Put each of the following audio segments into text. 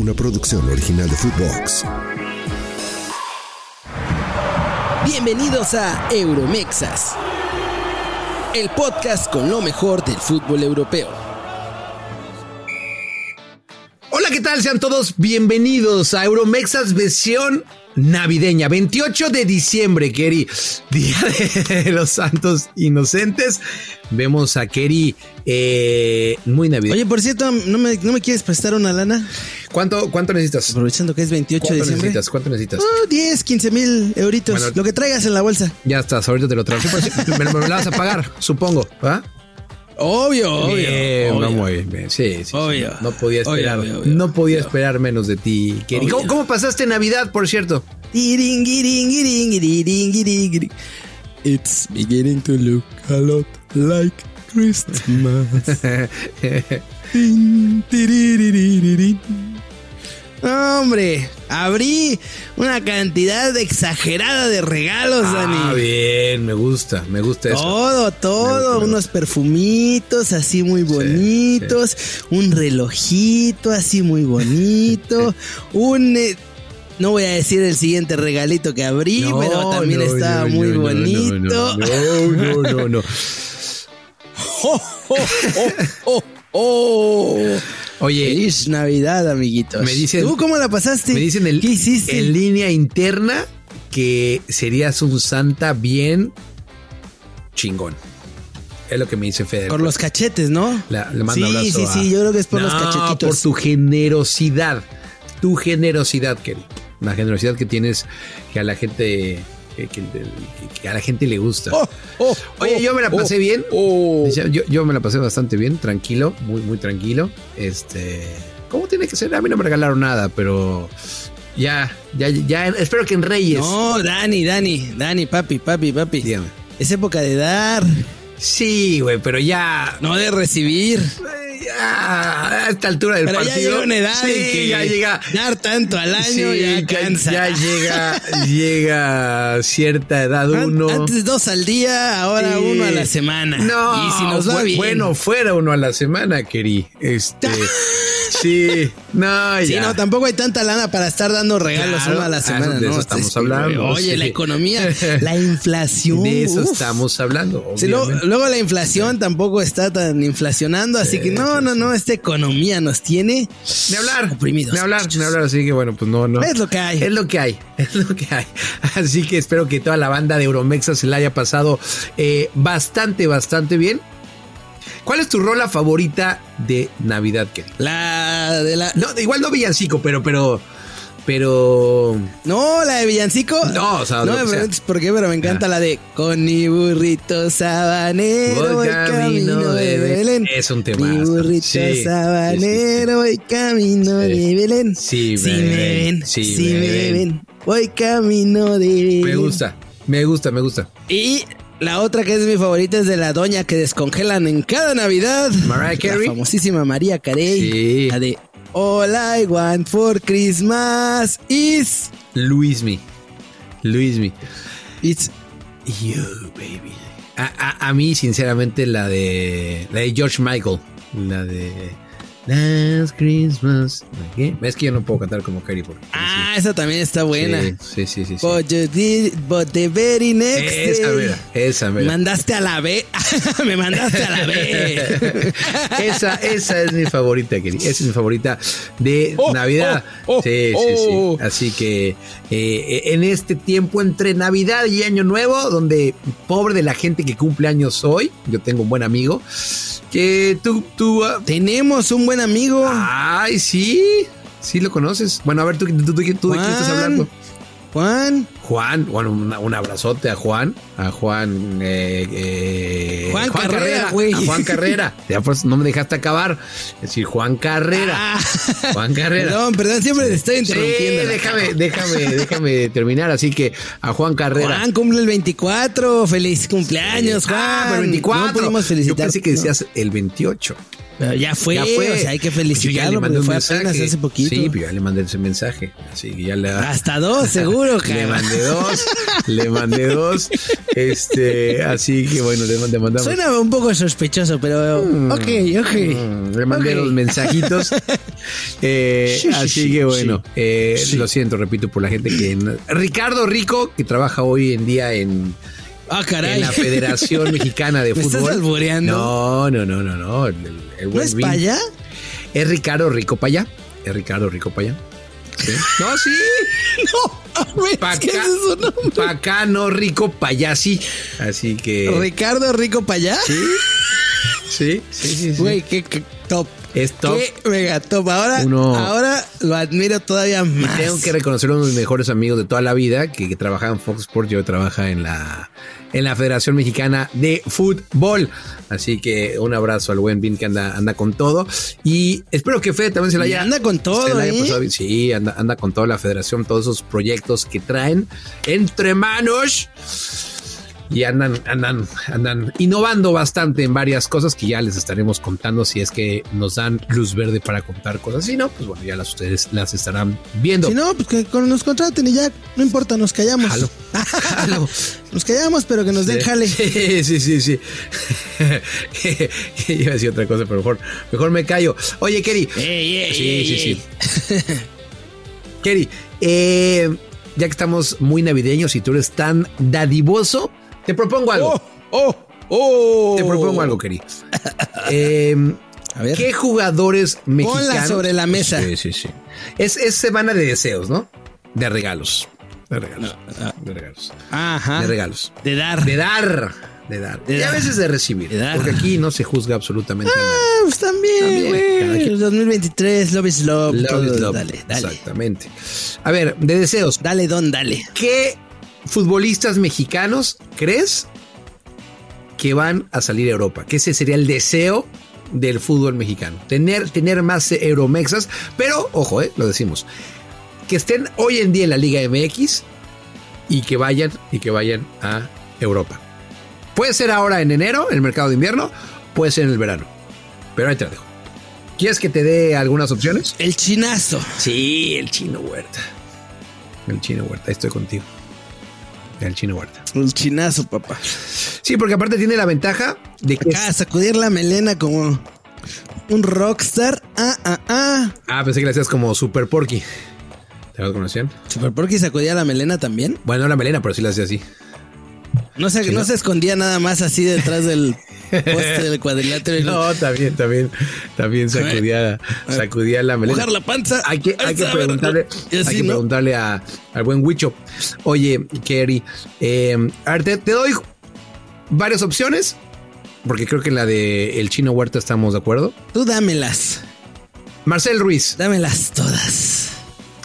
una producción original de Footbox. Bienvenidos a Euromexas, el podcast con lo mejor del fútbol europeo. Hola, ¿qué tal? Sean todos bienvenidos a Euromexas versión navideña. 28 de diciembre, Kerry, Día de los Santos Inocentes. Vemos a Kerry eh, muy navideño. Oye, por cierto, ¿no me, ¿no me quieres prestar una lana? ¿Cuánto, cuánto necesitas? Aprovechando que es 28 de ¿Cuánto diciembre. necesitas? ¿Cuánto necesitas? Oh, 10, 15 mil euritos. Bueno. lo que traigas en la bolsa. Ya estás, ahorita te lo traigo. Me, me lo vas a pagar, supongo. ¿va? Obvio, obvio. Bien, obvio. bien. Sí, sí, sí. Obvio. No podía esperar, obvio, no podía esperar menos de ti. ¿Cómo, cómo pasaste Navidad, por cierto? It's beginning to look a lot like Christmas. Hombre, abrí una cantidad exagerada de regalos, Ah, Dani. bien, me gusta, me gusta eso. Todo, todo, gusta, unos perfumitos así muy bonitos, un relojito así muy bonito, un... eh, no voy a decir el siguiente regalito que abrí, No, pero también no, estaba no, muy bonito. No, no, no, no, no. ¡Oh, oh, oh, oh, oh! Oye, Feliz Navidad, amiguitos. Me dicen- ¿Tú cómo la pasaste? me dicen el, ¿Qué hiciste? en línea interna que serías un santa bien chingón. Es lo que me dice Fede. Por los cachetes, ¿no? La- le mando sí, abrazo sí, a- sí, yo creo que es por los cachetitos. Por tu generosidad. Tu generosidad, Kelly. La generosidad que tienes que a la gente. Que, que- que a la gente le gusta. Oh, oh, Oye, oh, yo me la pasé bien. Yo, yo me la pasé bastante bien, tranquilo, muy, muy tranquilo. Este. ¿Cómo tiene que ser? A mí no me regalaron nada, pero. Ya, ya, ya. Espero que en Reyes. No, Dani, Dani, Dani, papi, papi, papi. Dígame. Es época de dar, Sí, güey, pero ya. no de recibir. A esta altura del Pero ya partido. llega una edad sí, en que ya llega. dar tanto al año Sí, ya cansa. ya llega, llega cierta edad uno. Antes dos al día, ahora Sí. uno a la semana. No, y si nos va bien. bueno, fuera uno a la semana, querí. Este, sí, no, Sí, ya. no, tampoco hay tanta lana para estar dando regalos Claro, uno a la ah, semana, de ¿no? eso estamos Sí, hablando, Oye, sí. la economía, la inflación. De eso uf. estamos hablando. Sí, luego, luego la inflación tampoco está tan inflacionando, así que no, no, no, esta economía nos tiene Ni hablar, oprimidos. ni hablar, ni hablar. Así que bueno, pues no, no. Es lo que hay. Es lo que hay, es lo que hay. Así que espero que toda la banda de Euromexa se la haya pasado eh, bastante, bastante bien. ¿Cuál es tu rola favorita de Navidad, Kelly? La de la. No, igual no villancico, pero, pero, pero. No, la de Villancico. No, o sea, no me preguntes por qué, pero me encanta Ah. la de Con mi burrito sabanero Voy camino de Belén. Es un Mi temazo. burrito Sí, sí, sabanero voy camino de Belén. Sí, me me ven, sí, me me ven. ven, voy camino de Belén. Me gusta, me gusta, me gusta. Y la otra que es mi favorita es de la doña que descongelan en cada Navidad. Mariah Carey. La famosísima María Carey. Sí. La de All I want for Christmas is... Luismi. Luismi. It's You, baby. A, a- a mí, sinceramente, la de. La de George Michael. La de. Last Christmas. ¿Qué? Es que yo no puedo cantar como Kerry porque. Ah, esa también está buena. Sí, sí, sí, sí. sí. But, you did- but the very next Esa day, mera, esa mera. Mandaste a la B. Me mandaste a la B. esa, esa es mi favorita, Kerry. Esa es mi favorita de Oh, Navidad. oh, oh, sí, sí, sí. oh. Así que eh, en este tiempo entre Navidad y Año Nuevo, donde pobre de la gente que cumple años hoy, yo tengo un buen amigo que tú, tú, ah, Tenemos un buen amigo. ay, sí, sí lo conoces. Bueno, a ver, tú, tú, tú, tú, de quién estás Juan. hablando. Juan. Juan, bueno, un abrazote a Juan, a Juan, eh, eh, Juan Carrera, güey. a Juan Carrera. Ya pues no me dejaste acabar. Es decir, Juan Carrera. Ah. Juan Carrera. Perdón, perdón, siempre te estoy Sí, interrumpiendo. la déjame, déjame, déjame terminar. Así que a Juan Carrera. Juan cumple el 24. Feliz cumpleaños, Juan. Ah, pero 24. No pudimos Yo felicitar. pensé que decías el 28. Pero ya fue, Ya fue. o sea, hay que le felicitarlo porque fue mensaje. apenas hace poquito. Sí, pero ya le mandé ese mensaje. Así que ya le. Hasta dos, seguro, Le cara. mandé dos, le mandé dos. Este, así que bueno, le le mandamos. Suena un poco sospechoso, pero ok, ok. Mm, Le mandé los mensajitos. Eh, Sí, sí, así sí, que bueno, sí. eh, lo siento, repito por la gente que... Ricardo Rico, que trabaja hoy en día en, Ah, caray. en la Federación Mexicana de ¿Me estás Fútbol. albureando? No, no, no, no, no. El, el ¿No buen es para allá? Es Ricardo Rico Paya. Es Ricardo Rico Paya. Sí. No, sí. No, ver, Pa' ¿qué acá, es eso, no? pa' acá no rico, pa' allá sí. Así que. Ricardo Rico para allá. Sí. Sí, sí, sí. sí. Güey, qué, qué top. Es top. Qué mega top. Ahora, Uno- ahora lo admiro todavía más. Tengo que reconocer a uno de mis mejores amigos de toda la vida que, que trabajaba en Fox Sports y hoy trabaja en la, en la Federación Mexicana de Fútbol. Así que un abrazo al buen Vin que anda, anda con todo. Y espero que Fede también se la Y haya. anda con todo, se la haya ¿eh? pasado bien. Sí, anda, anda con toda la federación, todos esos proyectos que traen entre manos. Y andan, andan, andan innovando bastante en varias cosas que ya les estaremos contando si es que nos dan luz verde para contar cosas. Si no, pues bueno, ya las ustedes las estarán viendo. Si no, pues que con- nos contraten y ya, no importa, nos callamos. Jalo. Jalo. Nos callamos, pero que nos den jale. Sí, sí, sí, sí. Iba a decir otra cosa, pero mejor, mejor me callo. Oye, Kerry. Ey, ey, Sí, ey, sí, sí. Kerry, eh, ya que estamos muy navideños y tú eres tan dadivoso, te propongo algo. Oh, oh, oh. Te propongo algo, Kerry. Eh, A ver. ¿Qué jugadores mexicanos? Ponla sobre la mesa. Sí, sí, sí. Es, es semana de deseos, ¿no? De regalos. De regalos. De regalos. Ajá. De regalos. De dar. De dar. De dar. De y a veces de recibir. De dar. Porque aquí no se juzga absolutamente nada. Ah, pues también, güey. quien. 2023, love is love. Love todo, is love. Dale, dale. Exactamente. A ver, de deseos. Dale, don, dale. ¿Qué futbolistas mexicanos crees que van a salir a Europa? Que ese sería el deseo del fútbol mexicano. Tener, tener más euromexas. Pero, ojo, eh, lo decimos. Que estén hoy en día en la Liga MX y que vayan y que vayan a Europa. Puede ser ahora en enero, en el mercado de invierno, puede ser en el verano. Pero ahí te la dejo. ¿Quieres que te dé algunas opciones? El chinazo. Sí, el chino Huerta. El chino Huerta, ahí estoy contigo. El chino Huerta. El chinazo, papá. Sí, porque aparte tiene la ventaja de que. Acá, sacudir la melena como un rockstar. Ah, ah, ah. Ah, pensé que le hacías como Super Porky. ¿Te lo conocían? Super Porky sacudía la melena también. Bueno, no la melena, pero sí la hacía así. No se, no se escondía nada más así detrás del poste del cuadrilátero. No, también, también, también sacudía, sacudía la melena. Mojar la panza. Hay que, hay que preguntarle, así, hay que ¿no? preguntarle a, al buen Huicho. Oye, Kerry, eh, a ver, te, te doy varias opciones, porque creo que en la de el chino Huerta estamos de acuerdo. Tú dámelas. Marcel Ruiz. Dámelas todas.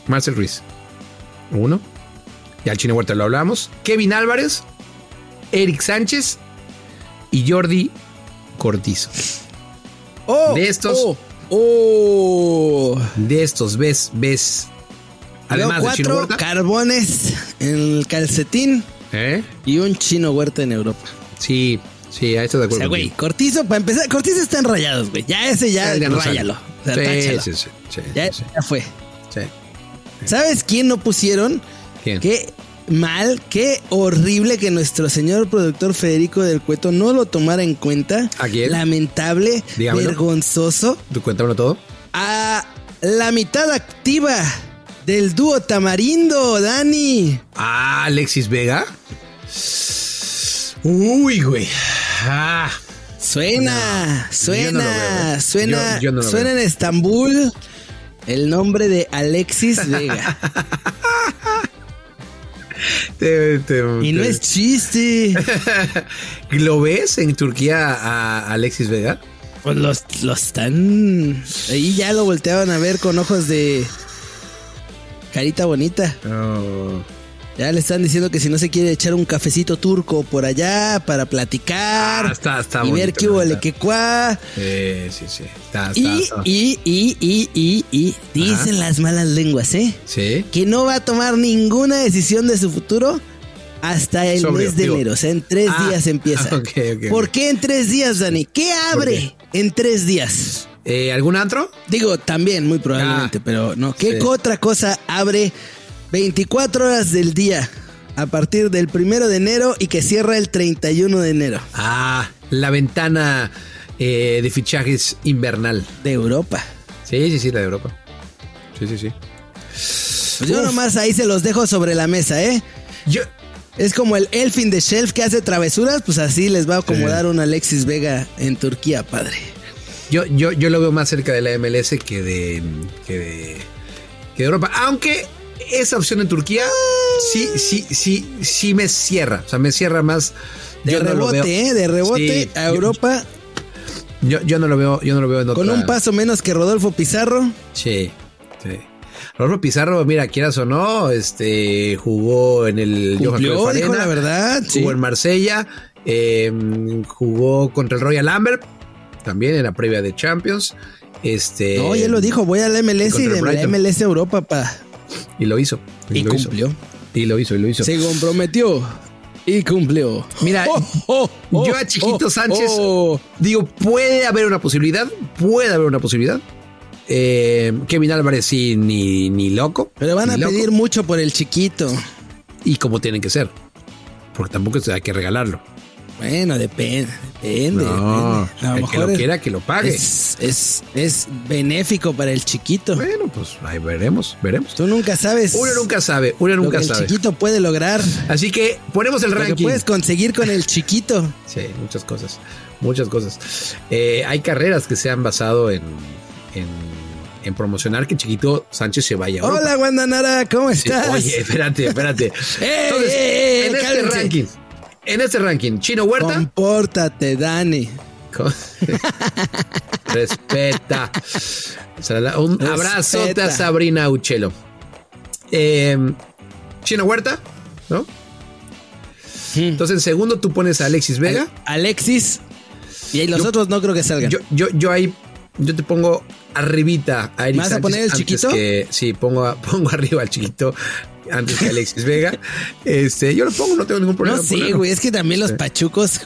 Marcel Ruiz. Uno. Ya el chino Huerta lo hablamos. Kevin Álvarez, Eric Sánchez y Jordi Cortizo. Oh, De estos- Oh, oh. De estos, ves, ves. Además de chino cuatro Huerta. carbones en el calcetín ¿Eh? y un chino huerta en Europa. Sí, sí, ahí estoy de O acuerdo. sea, güey. Cortizo, para empezar, Cortizo está en rayados, güey. Ya ese ya, Ya ráyalo. O sea, Sí, sí, sí, sí, ya, ya fue. sí. ¿Sabes quién no pusieron? ¿Quién? Qué mal, qué horrible que nuestro señor productor Federico del Cueto no lo tomara en cuenta. ¿A quién? Lamentable, Dígamelo. vergonzoso. ¿Tú cuéntamelo todo? A la mitad activa del dúo Tamarindo, Dani. Ah, Alexis Vega. Uy, güey. Ah, Suena, No, suena, yo no lo veo, suena, Yo- yo no lo suena veo. en Estambul el nombre de Alexis Vega. te- te- y no te- es chiste. ¿Lo ves en Turquía a Alexis Vega? Pues los, los están. Ahí ya lo volteaban a ver con ojos de. Carita bonita. Ya le están diciendo que si no se quiere echar un cafecito turco por allá para platicar Ah, está- está y ver qué verdad. que cuá. Sí, sí, sí. Está, Y, y, y, y, y, y, dicen las malas lenguas, ¿eh? Sí. Que no va a tomar ninguna decisión de su futuro hasta el Sobrio, mes de digo. enero. O sea, en tres Ah, días empieza. ok, ok, ¿Por qué en tres días, Dani? ¿Qué abre en tres días? Eh, ¿Algún antro? Digo, también, muy probablemente, Ah, pero no. ¿Qué sí. otra cosa abre 24 horas del día a partir del primero de enero y que cierra el 31 de enero Ah, la ventana eh, de fichajes invernal. de Europa? Sí, sí, sí, la de Europa. Sí, sí, sí. Pues yo nomás ahí se los dejo sobre la mesa, ¿eh? Yo, Es como el Elfin de Shelf que hace travesuras, pues así les va a acomodar un Alexis Vega en Turquía, padre. yo, yo, yo lo veo más cerca de la MLS que de, que de, que de Europa. Aunque esa opción en Turquía sí, sí, sí, sí me cierra. O sea, me cierra más. De Yo no lo rebote, veo. ¿eh? De rebote Sí, a Europa Yo, yo no lo veo, yo no lo veo en otra. con un paso menos que Rodolfo Pizarro. Sí, sí. Rodolfo Pizarro, mira, quieras o no, este jugó en el Johan Cumplió, dijo Arena, la verdad. Jugó sí. en Marsella, eh, jugó contra el Royal Amber, también en la previa de Champions. Este, No, ya lo dijo, voy a la MLS y de la. MLS Europa, pa. Y lo hizo. Y lo hizo. cumplió. Y lo hizo, y lo hizo. Se comprometió y cumplió. Mira, oh, yo a Chiquito oh, Sánchez oh. digo, puede haber una posibilidad, puede haber una posibilidad. Eh, Kevin Álvarez sí, ni, ni loco. Pero van a loco. pedir mucho por el chiquito. Y como tienen que ser. Porque tampoco hay que regalarlo. Bueno, depende, depende. No, depende. A el lo que lo mejor quiera que lo pague. es, es, es benéfico para el chiquito. Bueno, pues ahí veremos, veremos. Tú nunca sabes Uno nunca sabe, uno lo nunca que el sabe. chiquito puede lograr. Así que ponemos el Lo que ranking. puedes conseguir con el chiquito. Sí, muchas cosas, muchas cosas. Eh, hay carreras que se han basado en, en, en promocionar que Chiquito Sánchez se vaya. a. Hola, Guandanara, ¿cómo Sí, estás? oye, espérate, espérate. ¡Ey, Entonces, ey, ey, en este ranking, en este ranking, Chino Huerta. Compórtate, Dani. Respeta. Un Respeta. abrazote a Sabrina Uchelo. Eh, Chino Huerta, ¿no? Entonces en segundo tú pones a Alexis Vega. Alexis. Y los Yo- otros no creo que salgan. Yo, yo, yo ahí, yo te pongo arribita a Eric ¿Vas a poner el chiquito? que- sí, pongo, pongo arriba al chiquito antes que Alexis Vega. Este, yo lo pongo, no tengo ningún problema. no ponerlo. güey. Es que también los pachucos.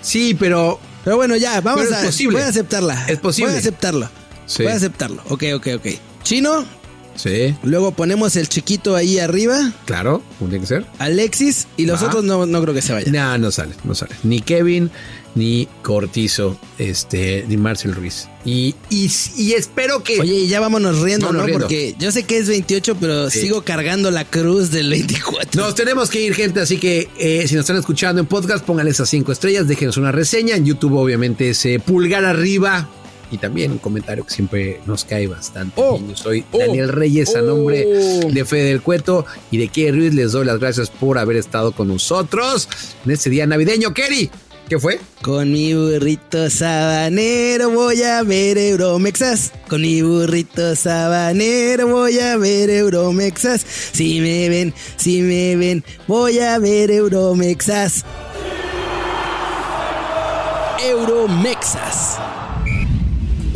Sí, pero Pero bueno, ya, vamos Pero es a. posible. Voy a aceptarla. Es posible. Voy a aceptarlo. Sí. Voy a aceptarlo. Ok, ok, ok. Chino. Sí, Luego ponemos el chiquito ahí arriba. claro, como tiene que ser. Alexis. Y los Va. otros no, no creo que se vayan. No, no sale, no sale. Ni Kevin, ni Cortizo, este, ni Marcel Ruiz. Y, y, y espero que. Oye, y ya vámonos riendo, Vámonos ¿no? riendo. Porque yo sé que es 28, pero Sí. sigo cargando la cruz del 24. Nos tenemos que ir, gente, así que eh, si nos están escuchando en podcast, pónganle esas cinco estrellas, déjenos una reseña. En YouTube, obviamente, ese pulgar arriba. Y también un comentario que siempre nos cae bastante. Oh, bien. Yo soy oh, Daniel Reyes, a oh. nombre de Fede del Cueto y de Kerry Ruiz. Les doy las gracias por haber estado con nosotros en este día navideño. Kerry, ¿qué fue? Con mi burrito sabanero voy a ver Euromexas. Con mi burrito sabanero voy a ver Euromexas. Si me ven, si me ven, voy a ver Euromexas. Euromexas.